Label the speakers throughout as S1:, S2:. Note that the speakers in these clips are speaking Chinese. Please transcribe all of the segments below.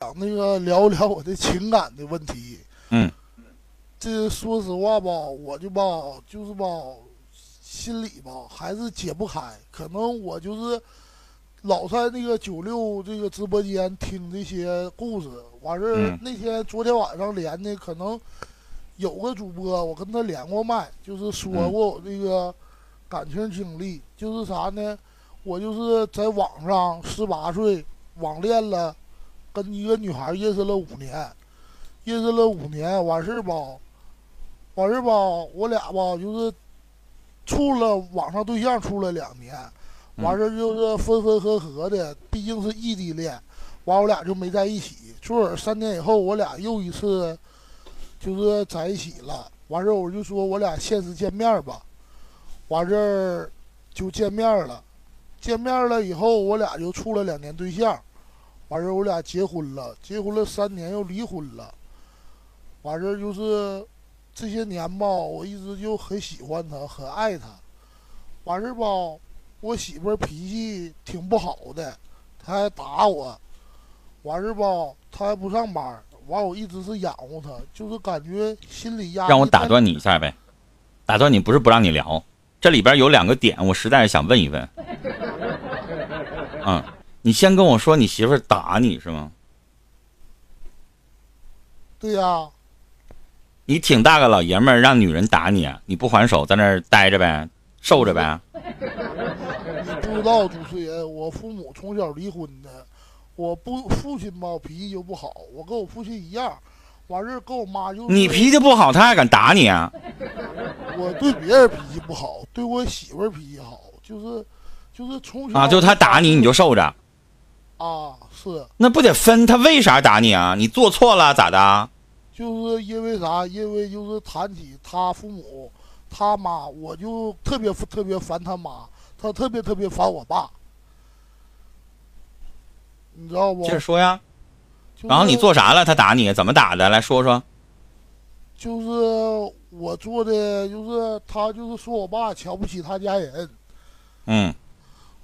S1: 想那个聊一聊我的情感的问题。
S2: 嗯，
S1: 这说实话吧，我就吧，就是吧，心里吧还是解不开。可能我就是老在那个九六这个直播间听这些故事，完事儿、
S2: 嗯
S1: 那天昨天晚上连的，可能有个主播我跟他连过麦，就是说
S2: 嗯
S1: 过我这个感情经历，就是啥呢？我就是在网上十八岁网恋了，跟一个女孩认识了五年，认识了五年，完事儿吧，完事儿吧，我俩吧就是处了网上对象处了两年，完事儿就是分分合合的，毕竟是异地恋，完我俩就没在一起。处了三年以后，我俩又一次就是在一起了，完事儿我就说我俩现实见面吧，完事儿就见面了。见面了以后，我俩就处了两年对象，完事我俩结婚了，结婚了三年又离婚了，完事就是这些年吧，我一直就很喜欢他，很爱他，完事吧，我媳妇脾气挺不好的，她还打我，完事吧，她还不上班，完我一直是养活她，就是感觉心里压力
S2: 让我打断你一下呗，打断你不是不让你聊，这里边有两个点，我实在是想问一问。嗯，你先跟我说你媳妇儿打你是吗？
S1: 对呀、
S2: 你挺大个老爷们儿，让女人打你啊？你不还手，在那儿待着呗，受着呗？
S1: 你不知道，主持人，我父母从小离婚的，我不父亲吧脾气就不好，我跟我父亲一样，完事儿跟我妈就
S2: 你脾气不好，他还敢打你啊？
S1: 我对别人脾气不好，对我媳妇儿脾气好，就是就是从小
S2: 啊，就他打你，你就受着，
S1: 啊是，
S2: 那不得分他为啥打你啊？你做错了咋的？
S1: 就是因为啥？因为就是谈起他父母，他妈，我就特别特别烦他妈，他特别特别烦我爸，你知道不？
S2: 接着说呀。
S1: 就是
S2: 然后你做啥了？他打你，怎么打的？来说说。
S1: 就是我做的，就是他就是说我爸瞧不起他家人，
S2: 嗯，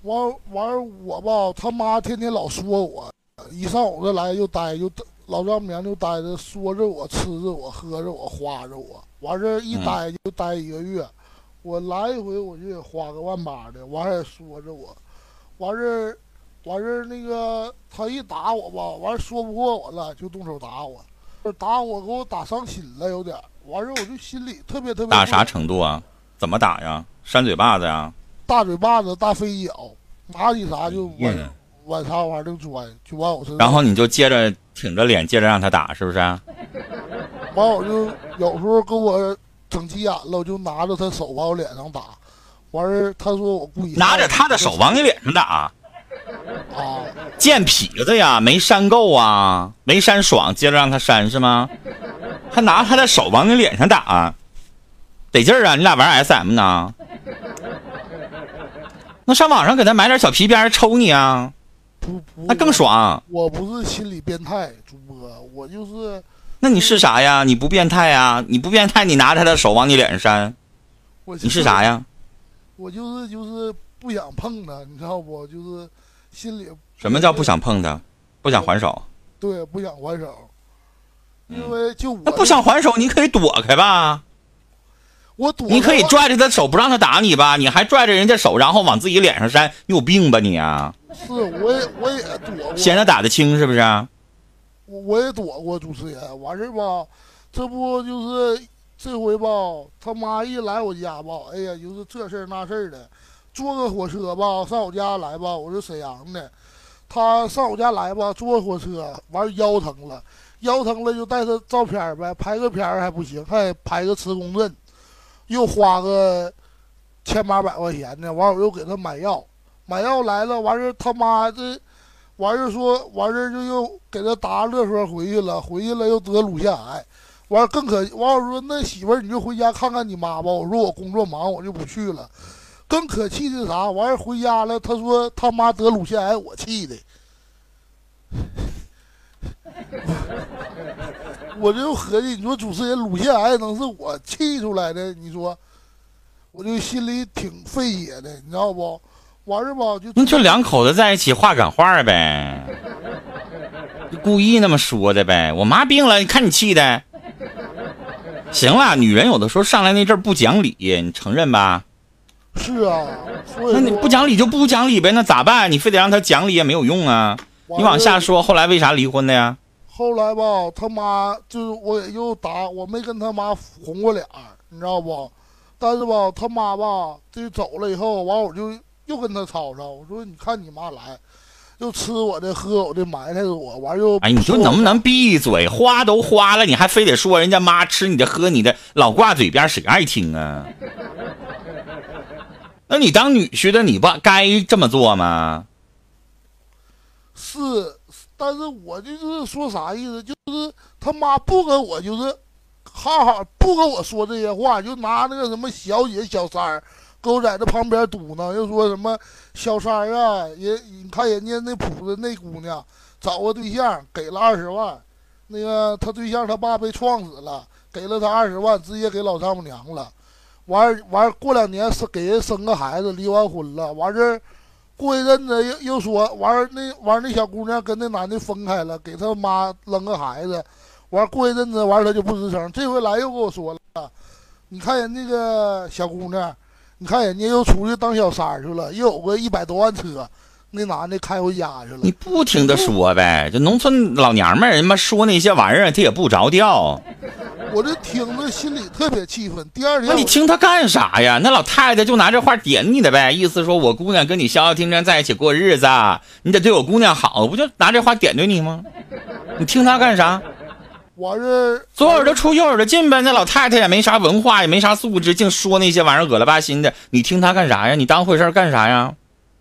S1: 完完我吧，他妈天天老说我，一上我这来就待就老丈母娘就待着，说着我，吃着我，喝着我，花着我，完事儿一
S2: 嗯
S1: 待就待一个月，我来一回我就得花个万八的，完事儿说着我，完事儿完事儿那个他一打我吧，完事说不过我了，就动手打我，打我给我打伤心了有点，完事儿我就心里特别特别
S2: 打啥程度啊？怎么打呀？扇嘴巴子呀？
S1: 大嘴巴子、大飞脚，拿起啥就往
S2: 嗯
S1: 往啥玩意儿就钻，就往我身上。
S2: 然后你就接着挺着脸，接着让他打，是不是？
S1: 完我就有时候跟我整急眼了，我就拿着他手往我脸上打，完事儿他说我故意
S2: 拿着他的手往你脸上打，
S1: 啊，
S2: 贱痞子呀，没扇够啊，没扇爽，接着让他扇是吗？还拿他的手往你脸上打，得劲儿啊！你俩玩 SM 呢？那上网上给他买点小皮鞭抽你啊，
S1: 不不，
S2: 那更爽。
S1: 我不是心理变态主播，我就是
S2: 那你是啥呀？你不变态呀？你不变态，你拿他的手往你脸上扇，
S1: 我
S2: 你是啥？呀？
S1: 我就是就是不想碰他，你知道不？就是心里
S2: 什么叫不想碰他？不想还手？
S1: 对不想还手，因为就我
S2: 那不想还手，你可以躲开吧？
S1: 我躲，
S2: 你可以拽着他手不让他打你吧？你还拽着人家手，然后往自己脸上扇，你有病吧你啊？
S1: 是我也我也躲过，
S2: 嫌他打得轻是不是？
S1: 我我也躲过主持人，完事儿吧，这不就是这回吧，他妈一来我家吧，哎呀，就是这事儿那事儿的，坐个火车吧上我家来吧，我是沈阳的，他上我家来吧，坐火车完腰疼了，腰疼了就带他照片儿呗，拍个片儿还不行，还拍个磁共振，又花个千八百块钱呢，完我又给他买药，买药来了，完事他妈这。完事说，完事就又给他打乐呵回去了，回去了又得乳腺癌，完更可完我说那媳妇儿你就回家看看你妈吧，我说我工作忙我就不去了，更可气的是啥，完事回家了，他说他妈得乳腺癌，我气的，我就合计，你说主持人乳腺癌能是我气出来的？你说，我就心里挺费解的，你知道不？完事吧，就
S2: 那就两口子在一起话赶话呗。就故意那么说的呗。我妈病了，你看你气的。行了，女人有的时候上来那阵不讲理，你承认吧？
S1: 是啊，
S2: 那你不讲理就不讲理呗，那咋办？你非得让她讲理也没有用啊。你往下说，后来为啥离婚的呀？
S1: 后来吧，他妈就是我也又打，我没跟他妈红过脸儿，你知道不？但是吧，他妈吧，这走了以后，完我就又跟他吵吵，我说你看你妈来，又吃我的，喝我的，埋汰我，完又
S2: 哎，你说能不能闭嘴？花都花了，你还非得说人家妈吃你的喝你的，老挂嘴边，谁爱听啊？那你当女婿的，你不该这么做吗？
S1: 是，但是我就是说啥意思，就是他妈不跟我就是好好不跟我说这些话，就拿那个什么小姐小三儿，给我在这旁边嘟囔，又说什么小三儿啊，人你看人家那谱子那姑娘找个对象给了二十万，那个他对象他爸被撞死了，给了他二十万，直接给老丈母娘了。完儿完儿过两年生给人生个孩子，离完婚了，完事儿过一阵子又又说，完那完那小姑娘跟那男的分开了，给他妈扔个孩子，完过一阵子完儿他就不吱声，这回来又跟我说了，你看人那个小姑娘，你看人家又出去当小三儿去了，又有个一百多万车，那男的开回家去了
S2: 你。不听他说呗，这农村老娘们儿人妈说那些玩意儿，他也不着调。
S1: 我这听着心里特别气愤。第二天
S2: 那你听他干啥呀？那老太太就拿这话点你的呗，意思说我姑娘跟你消消停停在一起过日子，你得对我姑娘好，不就拿这话点对你吗？你听他干啥？
S1: 我是
S2: 左耳朵出右耳朵进呗。那老太太也没啥文化，也没啥素质，净说那些玩意儿恶了吧心的。你听他干啥呀？你当回事儿干啥呀？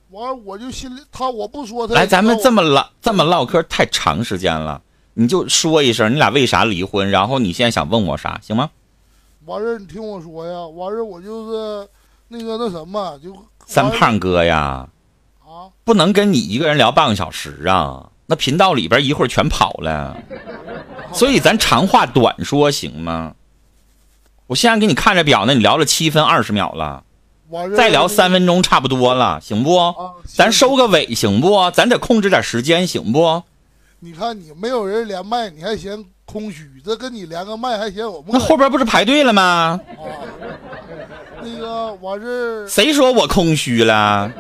S1: 完我就心里他我不说他
S2: 来，咱们这
S1: 么
S2: 么唠这么唠嗑太长时间了，你就说一声你俩为啥离婚，然后你现在想问我啥，行吗？
S1: 完事儿你听我说呀，完事儿我就是那个那什么就
S2: 三胖哥呀，
S1: 啊，
S2: 不能跟你一个人聊半个小时啊，那频道里边一会儿全跑了，所以咱长话短说行吗？我现在给你看着表呢，你聊了七分二十秒了，再聊三分钟差不多了，行不？
S1: 啊，
S2: 咱收个尾行不？咱得控制点时间行不？
S1: 你看你没有人连麦，你还嫌空虚，这跟你连个麦还嫌我
S2: 那后边不是排队了吗？
S1: 啊。那个完事儿
S2: 谁说我空虚了？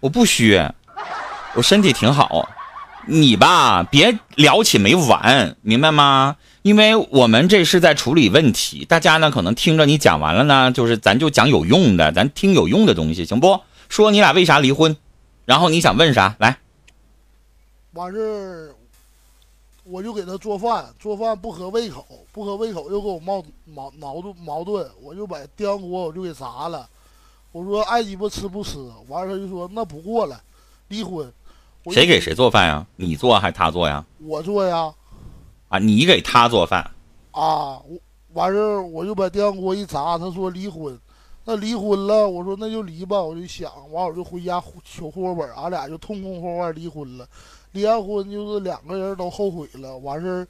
S2: 我不虚，我身体挺好。你吧，别聊起没完，明白吗？因为我们这是在处理问题，大家呢可能听着你讲完了呢，就是咱就讲有用的，咱听有用的东西，行不？说你俩为啥离婚，然后你想问啥？来，
S1: 完事儿，我就给他做饭，做饭不合胃口，不合胃口又给我冒矛矛盾矛盾，我就把电饭锅我就给砸了。我说爱鸡巴吃不吃，完事儿他就说那不过了，离婚。
S2: 谁给谁做饭呀？你做还是他做呀？
S1: 我做呀
S2: 啊，你给他做饭，
S1: 啊！我完事儿我就把电饭锅一砸，他说离婚。那离婚了，我说那就离吧，我就想，完我就回家取户口本，俺俩就痛痛快快离婚了。离完婚就是两个人都后悔了，完事儿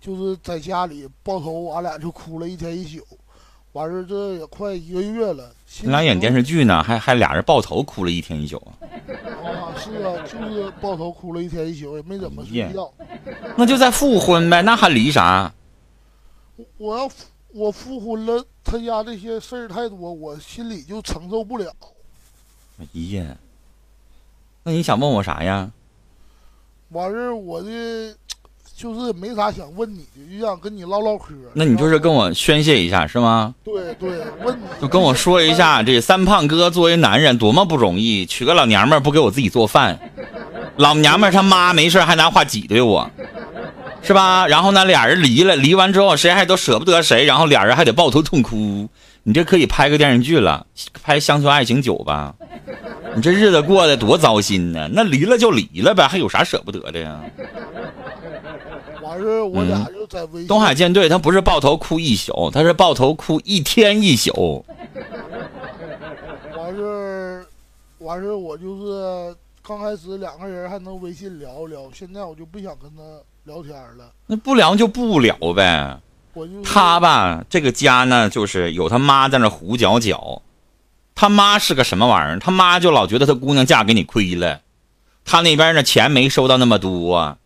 S1: 就是在家里抱头，俺俩就哭了一天一宿。完事儿这也快一个月了，
S2: 你俩演电
S1: 视
S2: 视剧呢，还还俩人抱头哭了一天一宿啊。
S1: 啊，是啊，就是抱头哭了一天一宿，也没怎么睡觉。
S2: 那就再复婚呗，那还离啥？
S1: 我我要复我复婚了，他家这些事儿太多，我心里就承受不了。
S2: 哎呀，那你想问我啥呀？
S1: 完事儿我的就是没啥想问你的，就想跟你唠唠嗑。
S2: 那你就是跟我宣泄一下是吗？
S1: 对对问你，
S2: 就跟我说一下，这三胖哥作为男人多么不容易，娶个老娘们儿不给我自己做饭，老娘们儿他妈没事还拿话挤兑我，是吧？然后呢，俩人离了，离完之后谁还都舍不得谁，然后俩人还得抱头痛哭。你这可以拍个电视剧了，拍《乡村爱情九》吧？你这日子过得多糟心呢！那离了就离了呗，还有啥舍不得的呀？
S1: 完事儿我俩就在微信。
S2: 嗯东海舰队他不是抱头哭一宿，他是抱头哭一天一宿。
S1: 完事儿，完事儿我就是刚开始两个人还能微信聊一聊，现在我就不想跟他聊天了。
S2: 那不聊就不聊呗。
S1: 我就
S2: 他吧，这个家呢，就是有他妈在那胡搅搅。他妈是个什么玩意儿？他妈就老觉得他姑娘嫁给你亏了，他那边的钱没收到那么多，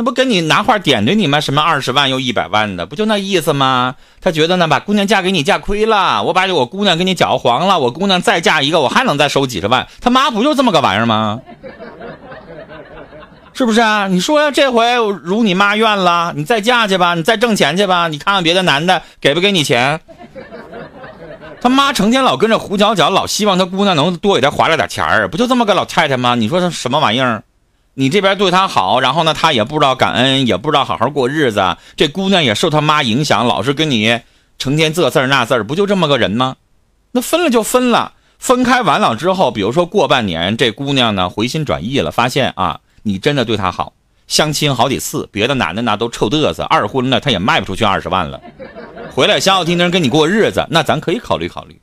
S2: 那不跟你拿话点对你吗？什么二十万又一百万的，不就那意思吗？他觉得呢，把姑娘嫁给你嫁亏了，我把我姑娘给你搅黄了，我姑娘再嫁一个，我还能再收几十万。他妈不就这么个玩意儿吗？是不是啊？你说这回如你妈愿了，你再嫁去吧，你再挣钱去吧，你看看别的男的给不给你钱？他妈成天老跟着胡搅搅，老希望他姑娘能多给他划了点钱儿，不就这么个老太太吗？你说这什么玩意儿？你这边对他好，然后呢，他也不知道感恩，也不知道好好过日子。这姑娘也受他妈影响，老是跟你成天这字儿那字儿，不就这么个人吗？那分了就分了，分开完了之后，比如说过半年，这姑娘呢回心转意了，发现啊。你真的对她好，相亲好几次，别的男的那都臭嘚瑟，二婚了他也卖不出去二十万了，回来消消停停跟你过日子，那咱可以考虑考虑，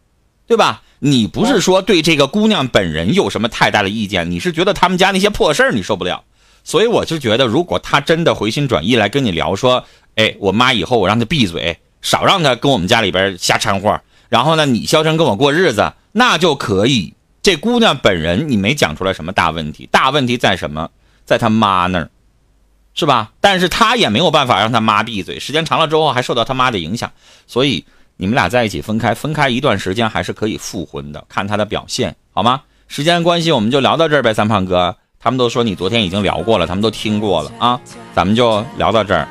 S2: 对吧？你不是说对这个姑娘本人有什么太大的意见，你是觉得他们家那些破事儿你受不了，所以我就觉得，如果他真的回心转意来跟你聊，说，哎，我妈以后我让她闭嘴，少让她跟我们家里边瞎掺和，然后呢，你消停跟我过日子，那就可以。这姑娘本人你没讲出来什么大问题，大问题在什么？在他妈那儿，是吧？但是他也没有办法让他妈闭嘴，时间长了之后还受到他妈的影响，所以你们俩在一起分开，分开一段时间还是可以复婚的，看他的表现，好吗？时间关系，我们就聊到这儿呗，三胖哥，他们都说你昨天已经聊过了，他们都听过了啊，咱们就聊到这儿。